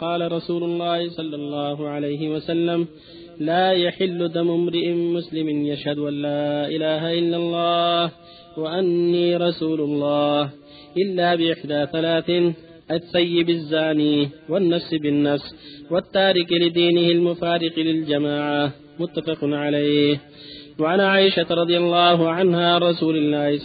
قال رسول الله صلى الله عليه وسلم لا يحل دم امرئ مسلم يشهد أن لا إله إلا الله وأني رسول الله إلا بإحدى ثلاث الثيب الزاني والنفس بالنفس والتارك لدينه المفارق للجماعة متفق عليه. وعن عائشة رضي الله عنها رسول الله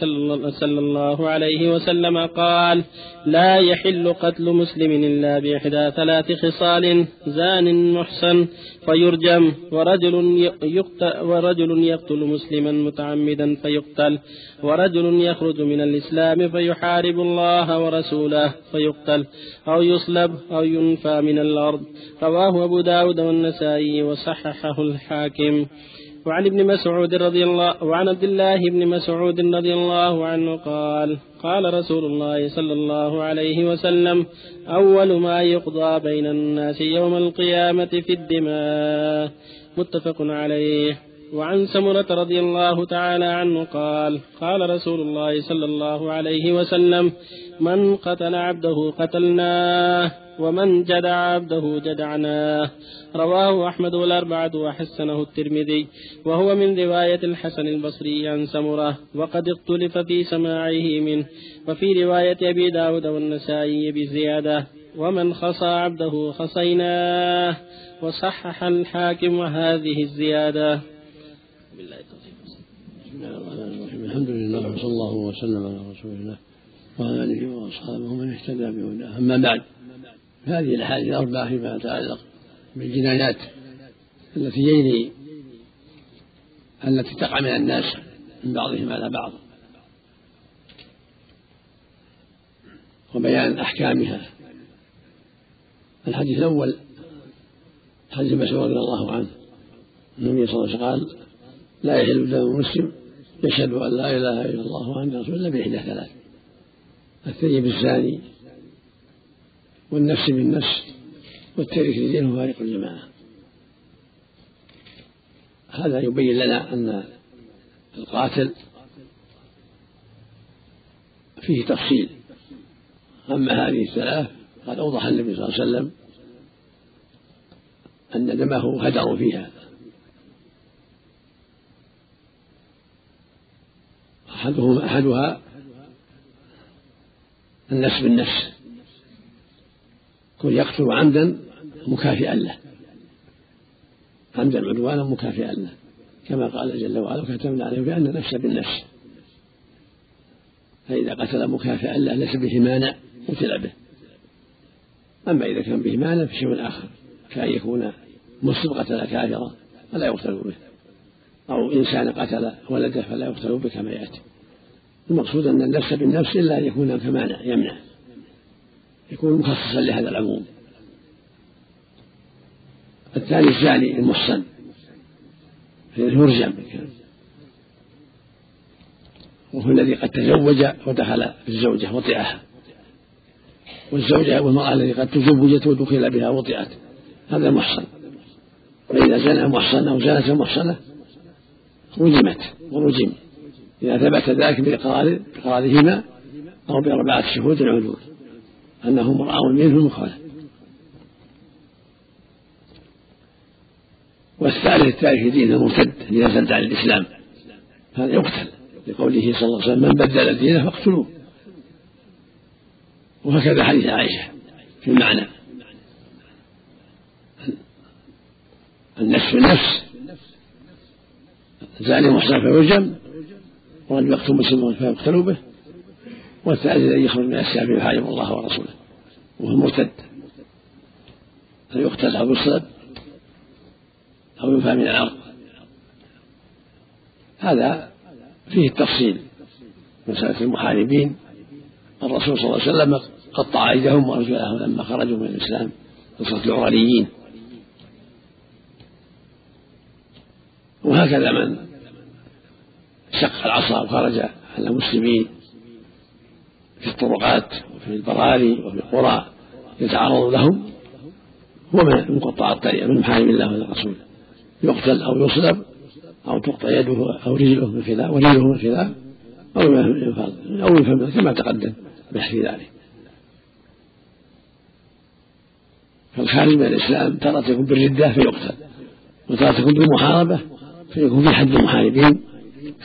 صلى الله عليه وسلم قال لا يحل قتل مسلم إلا بإحدى ثلاث خصال زان محسن فيرجم ورجل يقتل, ورجل يقتل مسلما متعمدا فيقتل ورجل يخرج من الإسلام فيحارب الله ورسوله فيقتل أو يصلب أو ينفى من الأرض. رواه أبو داود والنسائي وصححه الحاكم. وعن ابن مسعود رضي الله وعن عبد الله بن مسعود رضي الله عنه قال قال رسول الله صلى الله عليه وسلم أول ما يقضى بين الناس يوم القيامة في الدماء. متفق عليه. وعن سمرة رضي الله تعالى عنه قال قال رسول الله صلى الله عليه وسلم من قتل عبده قتلناه. ومن جدع عبده جدعناه رواه أحمد والأربعة وحسنه الترمذي. وهو من رواية الحسن البصري عن سمرة. وقد اختلف في سماعه منه. وفي رواية أبي داود والنسائي بزيادة. ومن خصى عبده خصيناه. وصحح الحاكم هذه الزيادة. بالله الحمد لله وصلى الله وسلم على رسول الله وعلى آله وأصحابه من اهتدى بهداه. أما بعد هذه الأحاديث الأربعة فيما يتعلق بالجنايات التي يجري التي تقع من الناس من بعضهم على بعض وبيان أحكامها. الحديث الأول حديث مسعود رضي الله عنه النبي صلى الله عليه وسلم قال لا يحل دم مسلم يشهد أن لا إله إلا الله وأن رسول الله بإحدى ثلاث الثيب الزاني والنفس بالنفس والتارك لدينه فارق الجماعة. هذا يبين لنا أن القاتل فيه تفصيل. أما هذه الثلاث قد أوضح النبي صلى الله عليه وسلم أن دمه هدر فيها. أحدهما أحدها النفس بالنفس. كن يقتل عمدا مكافئا له. عمدا عدوانا مكافئا له. كما قال جل وعلا وكتبنا عليه بأن النفس بالنفس. فإذا قتل مكافئا له ليس به مانع قتل به. أما إذا كان به مانع فشيء آخر كأن يكون مسلم قتل كافرا فلا يقتل به. أو إنسان قتل ولده فلا يقتل به كما يأتي. المقصود أن النفس بالنفس إلا أن يكون هناك مانع يمنع. يكون مخصصا لهذا العموم. الثاني الزاني المحصن يرجم وهو الذي قد تزوج ودخل بالزوجة وطئها. والزوجة والمرأة التي قد تزوجت ودخل بها وطئت. هذا محصن فإذا زنى محصن أو زنت محصنة رجمت ورجم. إذا ثبت ذلك بإقرار إقرارهما أو بأربعة شهود عدول. أنه امرأ منه المخالف. والثالث التارك دينه المرتد إذا ارتد عن الإسلام. هذا يقتل لقوله صلى الله عليه وسلم من بدل دينه فاقتلوه. وهكذا حديث عائشة في المعنى. النفس بالنفس زاني محسن فيرجم ورجل يقتل مسلما فيقتل به. والثالث الذي يخرج من السلام يحارب الله ورسوله وهو المرتد. فيقتل أو يصلب؟ أو ينفى من الأرض؟ هذا فيه التفصيل مسألة المحاربين. الرسول صلى الله عليه وسلم قطع أيديهم وأرجلهم لما خرجوا من الإسلام قصة العرانيين وهكذا من شق العصا وخرج على المسلمين. في الطرقات وفي البراري وفي القرى يتعرض لهم هو من قطاع الطريق من محارم الله ورسوله يقتل أو يصلب أو تقطع يده أو رجله من خلاف ورجله من خلاف أو يفهم كما تقدم بحث ذلك. فالخارج من الإسلام ترى تكون بالردة فيقتل وترى تكون بالمحاربة فيكون في حد المحاربين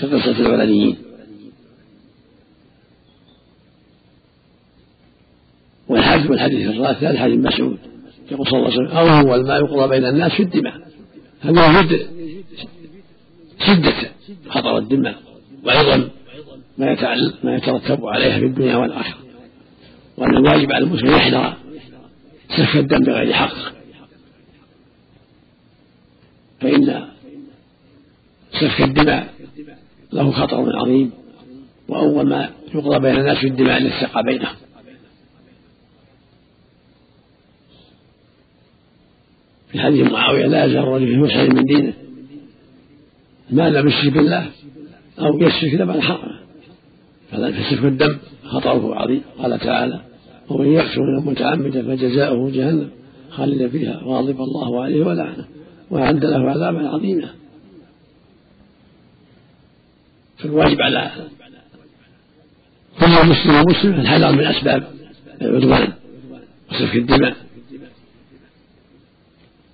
كقصة العلنيين والحج والحديث الرابع هذا حديث مسعود. يقول صلى الله عليه وسلم أول ما يقضى بين الناس في الدماء. هذا يجد شدة خطر الدماء وعظم ما ما يترتب عليها في الدنيا والآخرة. وأن الواجب على المسلم يحذر سفك الدم بغير حق. فإن سفك الدماء له خطر عظيم. وأول ما يقضى بين الناس في الدماء للثقة بينهم. في حديث معاوية لا يزال الرجل في مسعد من دينه. ما لم يشرك بالله أو يشرك لما حرمه فسفك الدم خطره عظيم. قال تعالى ومن يقتل متعمدا فجزاؤه جهنم خالدا فيها وغضب الله عليه ولعنه وأعد له عذابا عظيما. فالواجب على كل مسلم ومسلم الحذر من أسباب العدوان وسفك الدماء.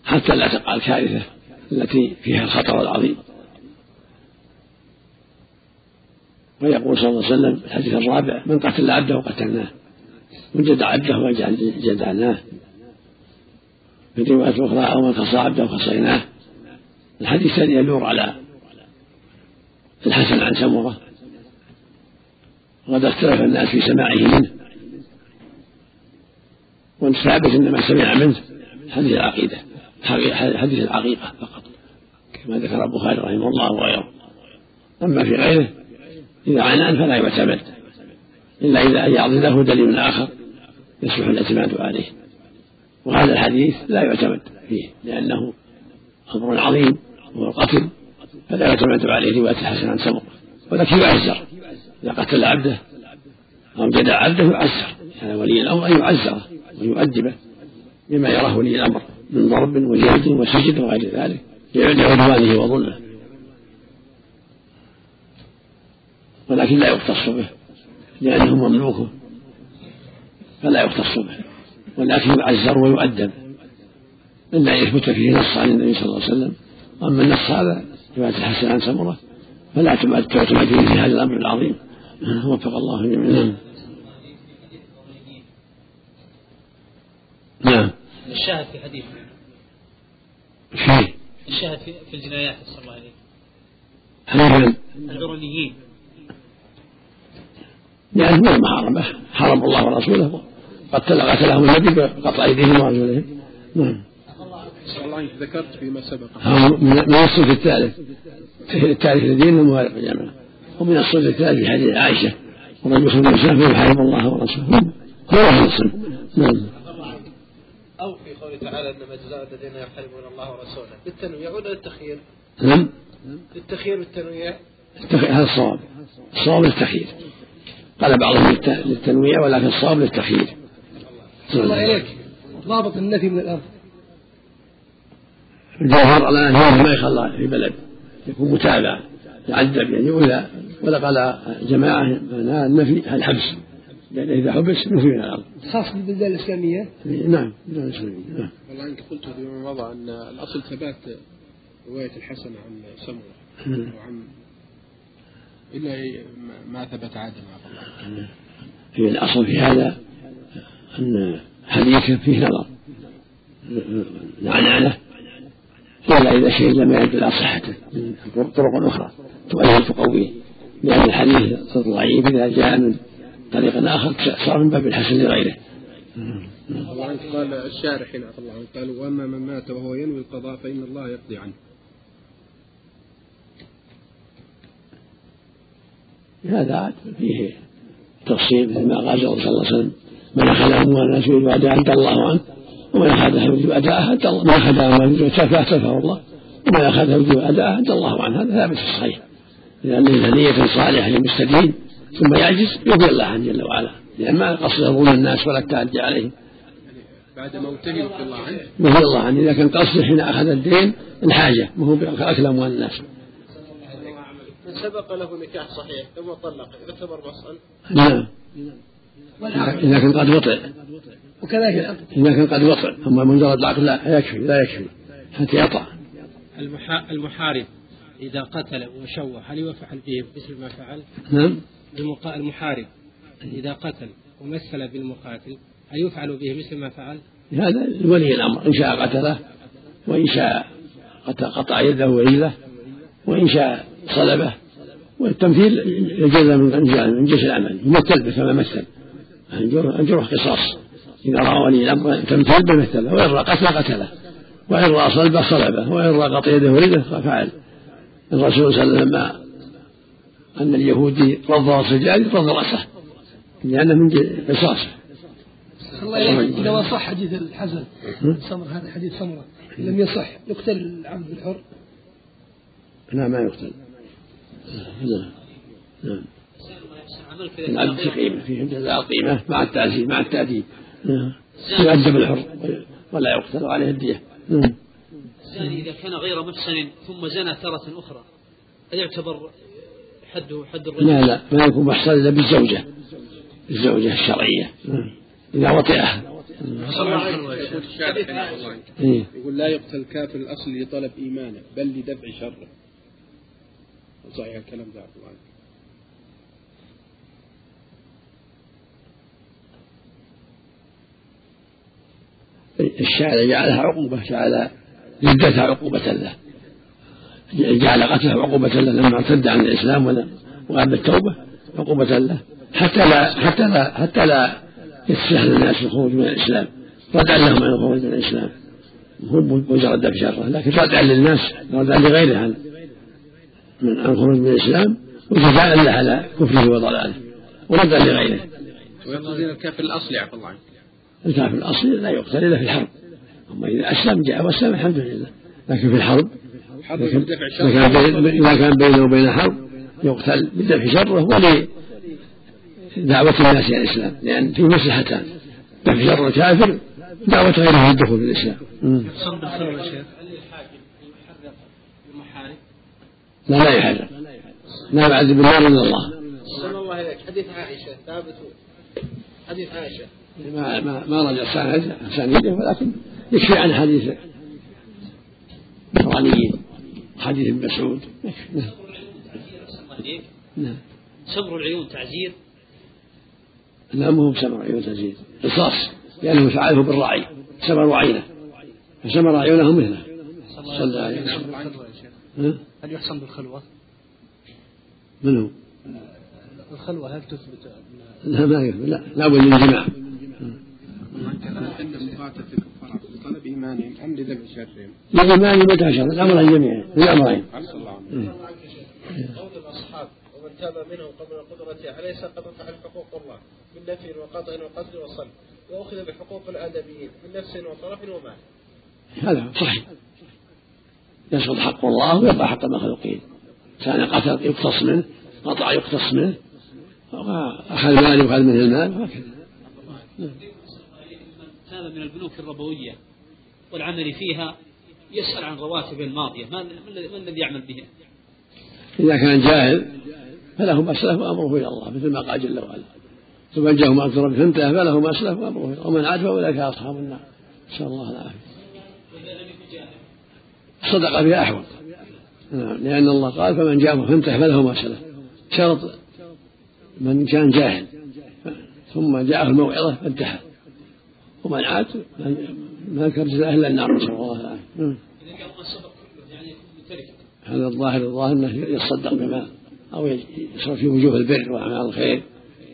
حتى لا تقع الكارثة التي فيها الخطر العظيم. ويقول صلى الله عليه وسلم الحديث الرابع من قتل عبده قتلناه من جدع عبده جدعناه. في رواية أخرى أو من قصى عبده الحديث الثاني يدور على الحسن عن سمرة وقد اختلف الناس في سماعه منه والثابت إنما سمع منه. حديث العقيدة. حديث العقيقه فقط كما ذكر البخاري رحمه الله وغيره. أما في غيره إذا عنان فلا يعتمد إلا إذا يعض له دليل آخر يصلح الاعتماد عليه. وهذا الحديث لا يعتمد فيه لأنه أمر عظيم وهو القتل فلا يعتمد عليه رواية الحسن عن سمرة ولكن يعزر. إذا قتل عبده أو جدع عبده يعزر. كان ولي الأمر أن يعزره ويؤدبه بما يراه ولي الأمر. من ضرب وجلد وسجد وغير ذلك. لعدوانه وظلمه ولكن لا يختص به. لأنه مملوكه. فلا يختص به. ولكن يعزر ويؤدب. إلا أن يثبت فيه نص عن النبي صلى الله عليه وسلم. أما النص هذا رواية الحسن عن سمرة فلا تعتمد فيه في هذا الأمر العظيم. وفق الله جميعا. نعم نعم. الشاهد في حديث فيه الشاهد في, في الجنايات صلى الله عليه حديث العرنيين يعني من المحاربة حرم الله ورسوله. قتل قتلهم النبي بقطع أيديهم وأرجلهم نعم. الله عنك ذكرت فيما سبق. من الصنف الثالث. الثالث لدين الموالف الجامعة. ومن الصنف الثالث في حديث عائشة. ومن يخرج نفسه فيحارب الله ورسوله. هو هذا الصنف. نعم. في قوله تعالى إنما جزاء الذين يحاربون الله ورسوله. بالتنويع ولا للتخيير؟ نعم. للتخيير بالتنويع هذا الصواب. الصواب للتخيير. قال بعضهم للتنويع ولكن الصواب للتخيير. الله إليك. ضابط النفي من الأرض. الجوهر الآن ما يخلى في بلد. يكون متابع يعذب يعني ولا ولا قال جماعة معناها النفي الحبس. لأن إذا حبس نفي من الأرض خاص بالبلدان الإسلامية؟ نعم البلدان الإسلامية نعم. والله أنت قلت فيما مضى أن الأصل ثبات رواية الحسن عن سمرة وعن إلا ما ثبت عادة الله. في الأصل في هذا أن حديثه فيه نظر. نعنعنة إلا إذا شيء لم يعد إلى صحته من طرق أخرى تؤيد تقويه لأن الحديث ضعيف إذا جاء من طريق آخر صار من باب الحسن لغيره. الله عنك قال الشارح هنا الله. عنك قال وأما من مات وهو ينوي القضاء فإن الله يقضي عنه. هذا فيه تفصيل مثل ما قال صلى الله عليه وسلم. من اخذ اموال الناس يريد اداء الله عنه ومن أخذها يريد أداءها أدى الله من أخذها يريد تفه الله ومن أخذها يريد أداءها أدى الله عنه. هذا ثابت في الصحيح. إذا ليس نية صالحة للمستدين ثم يعجز يرضي الله عنه جل وعلا لأن ما قصد ظلم الناس ولا التعدي عليهم. بعد موته يرضي الله عنه. يرضي الله عنه إذا كان قصده حين أخذ الدين الحاجة ما هو بأكل أموال الناس. من سبق له نكاح صحيح ثم طلق يعتبر مصا نعم. إذا كان قد وطئ. وكذلك إذا كان قد وصل أما مجرد العقد لا يكفي لا يكفي حتى يطع المحا- المحارب إذا قتل وشوه هل يفعل به مثل ما فعل؟ نعم. المحارب إذا قتل ومثل بالمقاتل هل يفعل به مثل ما فعل؟ هذا لولي الأمر إن شاء قتله وإن شاء قط- قطع يده ورجله وإن شاء صلبه والتمثيل يجوز من جيش العمل يمثل به كما مثل الجروح قصاص إذا رأى ولي الأمر تمثيل بمثله وإن رأى قتل قتله وإن رأى صلبه صلبه وإن رأى قطع يده ورجله فعل الرسول صلى الله عليه وسلم أن اليهودي رض راس الرجال رض رأسه لأنه من قصاصه الله يعلم إذا ما صح حديث الحسن سمر هذا حديث سمرة. لم يصح يقتل العبد الحر؟ لا ما يقتل. نعم. نعم. العبد في قيمة فيه جزاء قيمة مع التعزيز مع التأديب. نعم. يؤدب الحر. ولا يقتل وعليه الدية. نعم. الزاني إذا كان غير محسن ثم زنى تارة أخرى هل يعتبر حده حد الرجل؟ لا لا ما يكون محصن إلا بالزوجة الزوجة الشرعية نعم. إذا وطئها يقول إيه. يقول لا يقتل كافر الأصل لطلب إيمانه بل لدفع شره صحيح الكلام عنك. الشارع جعلها عقوبة جعل ردتها عقوبة له جعل قتله عقوبة له لما ارتد عن الإسلام ولا وقام بالتوبة عقوبة له. حتى لا حتى لا حتى لا يتسهل الناس الخروج من الإسلام. ردعا لهم عن الخروج من الإسلام. هو مجرد شرة لكن ردعا للناس ردعا لغيره عن من الخروج من الإسلام وجزاء له على كفره وضلاله وردعا لغيره. ويقصدون الكافر الأصلي عفى الله عنك. الكافر الأصلي لا يقتل إلا في الحرب. أما إذا أسلم جاء وأسلم الحمد لله. لكن في الحرب إذا كان بينه وبين حرب يقتل بدفع شره ولدعوة الناس إلى الإسلام لأن في مصلحتان. دفع شر الكافر دعوة غيره للدخول في الإسلام. يا شيخ. لا لا يحرم لا يعذب النار إلا الله. صلى الله عليك. حديث عائشة ثابت. حديث عائشة. ما ما ما رجع سنده ولكن يكفي عن حديث القرآنيين. حديث ابن مسعود. نعم. نعم سمر العيون تعزير لا مو بسمر عيون تزيد قصاص لأنه فعله بالرعي سمروا عينه فسمر عيونه مثله صلى الله عليه وسلم؟ هل يحصن بالخلوة؟ من هو؟ الخلوة هل تثبت لا ما لا لا بد من الجماع عند مقاتلة إيمانهم أم لدفع شرهم؟ لإيمان متى شر الأمرين جميعا الأمرين صلى الله عليه وسلم مم. قول الأصحاب ومن تاب منهم قبل القدرة عليه سقط فعل حقوق الله؟ من نفي وقطع وقتل وصل وأخذ بحقوق الآدميين من نفس وطرف ومال. هذا صحيح. يسقط حق الله ويبقى حق المخلوقين كان قتل يقتص منه قطع يقتص منه. أخذ مال يؤخذ منه المال وهكذا. هذا من البنوك الربوية والعمل فيها يسأل عن رواتب الماضية. ما الذي يعمل بها؟ إذا كان جاهل فله ما أسلف وأمره إلى الله مثل ما قال جل وعلا. فمن جاءه ما أكثر فانتهى فله ما أسلف وأمره إلى الله. ومن عاد فأولئك أصحاب النار. نسأل الله العافية. صدق بها أحوط. نعم لأن الله قال فمن جاءه فانتهى فله ما سلف شرط من كان جاهل. ثم جاءه الموعظة فانتهى. ومن عاد ما كان جزاء إلا النار نسأل الله. العافية نعم. ما كله يعني هذا الظاهر الظاهر أنه يتصدق بما أو يصرف في وجوه البر وأعمال الخير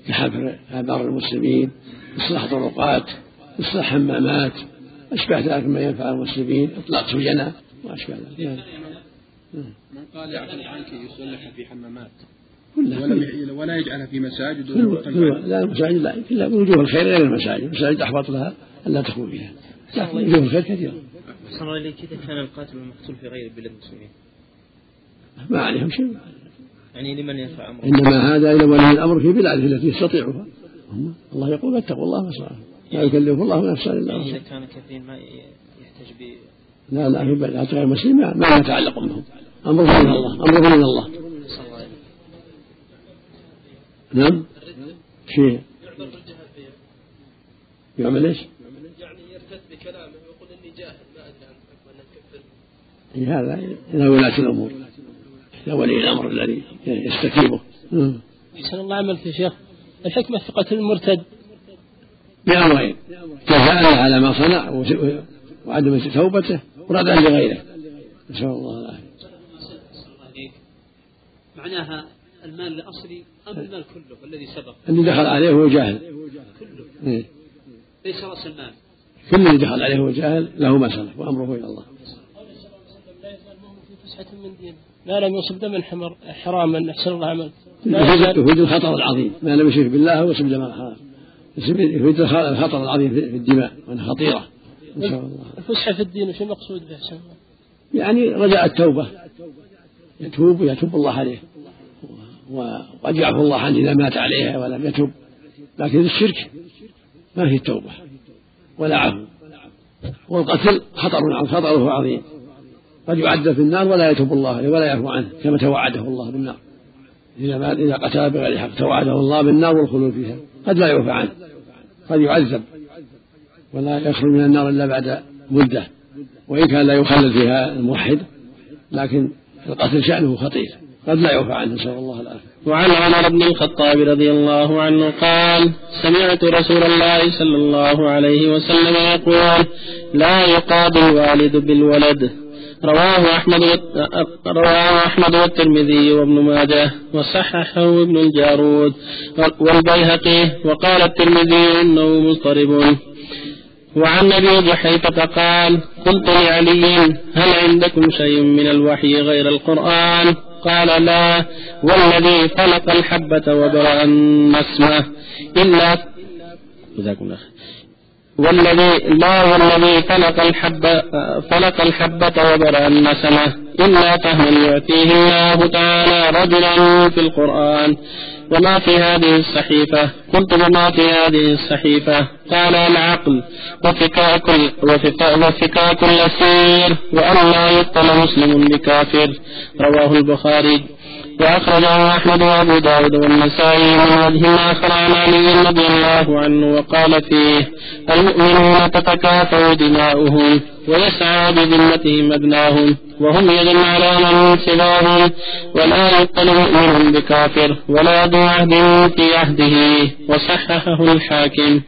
كحفر ابار المسلمين إصلاح طرقات إصلاح حمامات اشبه ذلك مما ينفع المسلمين إطلاق سجناء واشبه ذلك. نعم. من قال يعفو عنك يصلح في حمامات. كلها. كلها ولا يجعلها في مساجد ولا لا المساجد لا إلا وجوه الخير غير المساجد. المساجد أحوط لها. الا تكون فيها لكن وجوه الخير كثيره صلى الله عليه كذا كان القاتل والمقتول في غير بلاد المسلمين؟ ما عليهم شيء. يعني لمن ينفع أمره؟ إنما هذا إلى ولي الأمر في بلاده التي يستطيعها. الله يقول اتقوا الله ما استطعتم لا يكلف الله نفسا إلا إذا وسعها. كان كثير ما يحتاج ب لا لا في بلاد غير مسلم ما- يتعلق بهم. أمره من الله أمره من الله. نعم. شيء. يعمل إيش؟ يعني يرتد بكلامه ويقول اني جاهل ما ادري عن حكم ان تكفر إيه هذا إلى ولاة الأمور. إلى ولي الأمر الذي يستتيبه. مم. أحسن الله عمل في شيخ. الحكمة في قتل المرتد. بأمرين جزاء على ما صنع وعدم توبته وردعا لغيره. نسأل الله العافية. معناها المال الأصلي أم المال كله الذي سبق؟ اللي دخل عليه هو جاهل. كله. إيه. ليس رأس المال. كل اللي دخل عليه هو جاهل له مسألة وأمره إلى الله. فسحة من دين ما لم يصب دما حمر حراما أحسن الله عمل يفيد الخطر العظيم. ما لم يشرك بالله هو يصب دم الحرام يفيد الخطر العظيم في الدماء وأنها خطيرة. نسأل الله. الفسحة في الدين وش المقصود به أحسن الله. يعني رجاء التوبة. يتوب ويتوب الله عليه. وقد يعفو الله عنه إذا مات عليها ولم يتب لكن الشرك ما فيه توبة ولا عفو. والقتل خطر عن خطره عظيم. قد يعذب في النار ولا يتوب الله ولا يعفو عنه كما توعده الله بالنار. إذا إذا قتل بغير حق توعده الله بالنار والخلود فيها. قد لا يعفى عنه قد يعذب ولا يخرج من النار إلا بعد مدة. وإن كان لا يخلد فيها الموحد لكن القتل شأنه خطير. قد لا يعفى عنه نسأل الله العافية. وعن عمر بن الخطاب رضي الله عنه قال سمعت رسول الله صلى الله عليه وسلم يقول لا يقاضي الوالد بالولد. رواه أحمد رواه أحمد والترمذي وابن ماجه وصححه ابن الجارود والبيهقي وقال الترمذي إنه مضطرب. وعن أبي جحيفة قال قلت لعلي هل عندكم شيء من الوحي غير القرآن؟ قال لا. والذي خلق الحبة وبرأ النسمة. إلا جزاكم الله. والذي لا والذي خلق الحبة خلق الحبة وبرأ النسمة إلا فهما يؤتيه الله تعالى رجلا في القرآن. وما في هذه الصحيفة؟ قلت وما في هذه الصحيفة؟ قال العقل وفكاك وفكا- وفكاك الأسير وأن لا يقتل مسلم بكافر. رواه البخاري. وأخرجه أحمد وأبو داود والنسائي من وجه آخر عن علي رضي الله عنه وقال فيه المؤمنون تتكافأ دماؤهم ويسعى بذمتهم أبناهم وهم يد على من سواهم ولا يقتل مؤمن بكافر ولا ذو عهد في عهده وصححه الحاكم.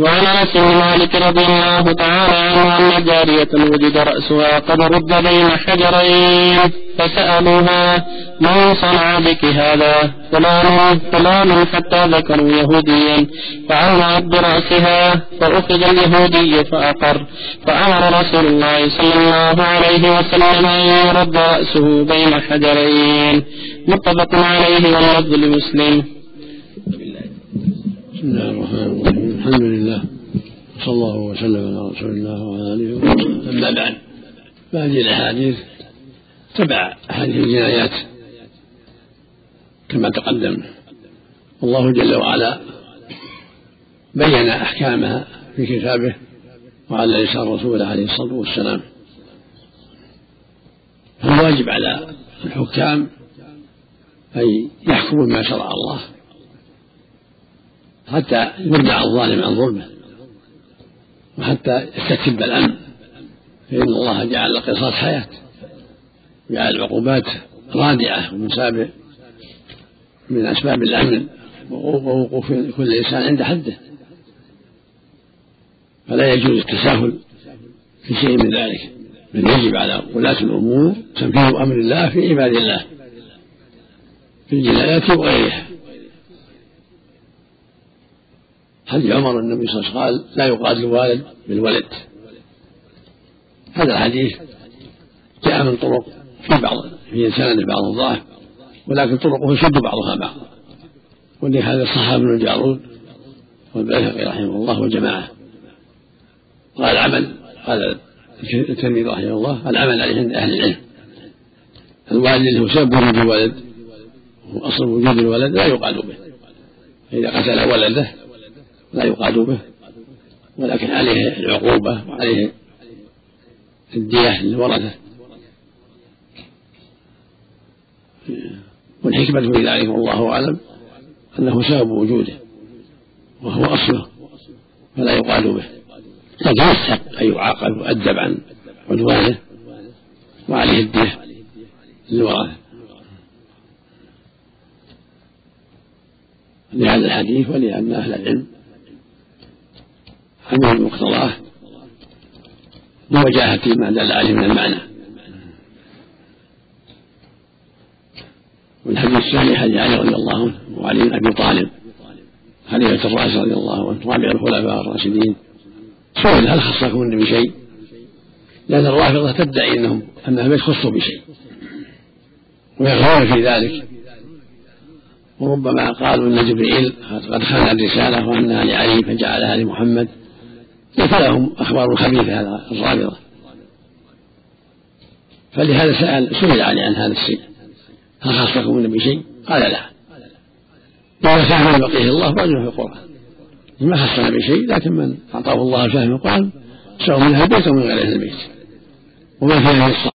وعن أنس بن مالك رضي الله تعالى عنه أن جارية وجد رأسها قد رد بين حجرين فسألوها من صنع بك هذا؟ فلان فلان حتى ذكروا يهوديا. فعلقت براسها فأخذ اليهودي فأقر. فأمر رسول الله صلى الله عليه وسلم أن يرد رأسه بين حجرين. متفق عليه واللفظ لمسلم. بسم الله الرحمن الرحيم. الحمد لله. صلى الله وسلم على رسول الله وعلى آله وصحبه. أما بعد فهذه الأحاديث تبع احاديث الجنايات كما تقدم. والله جل وعلا بين أحكامها في كتابه وعلى لسان رسوله عليه الصلاة والسلام. فالواجب على الحكام أن يحكموا بما شرع الله. حتى يردع الظالم عن ظلمه وحتى يستتب الأمن فإن الله جعل القصاص حياة جعل العقوبات رادعة ومن سبب من أسباب الأمن ووقوف كل إنسان عند حده. فلا يجوز التساهل في شيء من ذلك. بل يجب على ولاة الأمور تنفيذ أمر الله في عباد الله في الجنايات وغيرها. حديث عمر النبي صلى الله عليه وسلم؟ قال لا يقاتل الوالد بالولد. هذا الحديث جاء من طرق في بعض في سند بعض الضعف ولكن طرقه يشد بعضها بعضا ولهذا صح ابن الجارود والبيهقي رحمه الله وجماعة. قال العمل قال التلميذ رحمه الله العمل عليه عند أهل العلم. الوالد اللي هو سبب وجود الولد وأصل وجود الولد لا يقال به. فاذا قتل ولده لا يقاد به ولكن عليه العقوبة وعليه الدية للورثة والحكمة في ذلك والله أعلم أنه سبب وجوده وهو أصله فلا يقال به. لكن يستحق أن يعاقب ويؤدب عن عدوانه وعليه الدية للورثة لهذا الحديث ولأن أهل العلم عملوا مقتضاة بوجاهة ما دل عليه من المعنى. والحديث الثاني حديث علي رضي الله عنه وعلي بن أبي طالب خليفة الراشد رضي الله عنه رابع الخلفاء الراشدين. سئل هل خصكم بشيء؟ لأن الرافضة تدعي أنهم أن البيت خصوا بشيء. ويغفرون في ذلك. وربما قالوا أن جبريل قد خان الرسالة وأنها لعلي فجعلها لمحمد. فلهم أخبار خبيثة هذا الرافضة فلهذا سأل سئل علي عن هذا الشيء. هل خصكم النبي بشيء؟ قال لا. إذا ما بقيه الله فأجره في القرآن. ما خصنا بشيء لكن من أعطاه الله الفهم القرآن سواء من أهل البيت أو من غير أهل البيت. وما في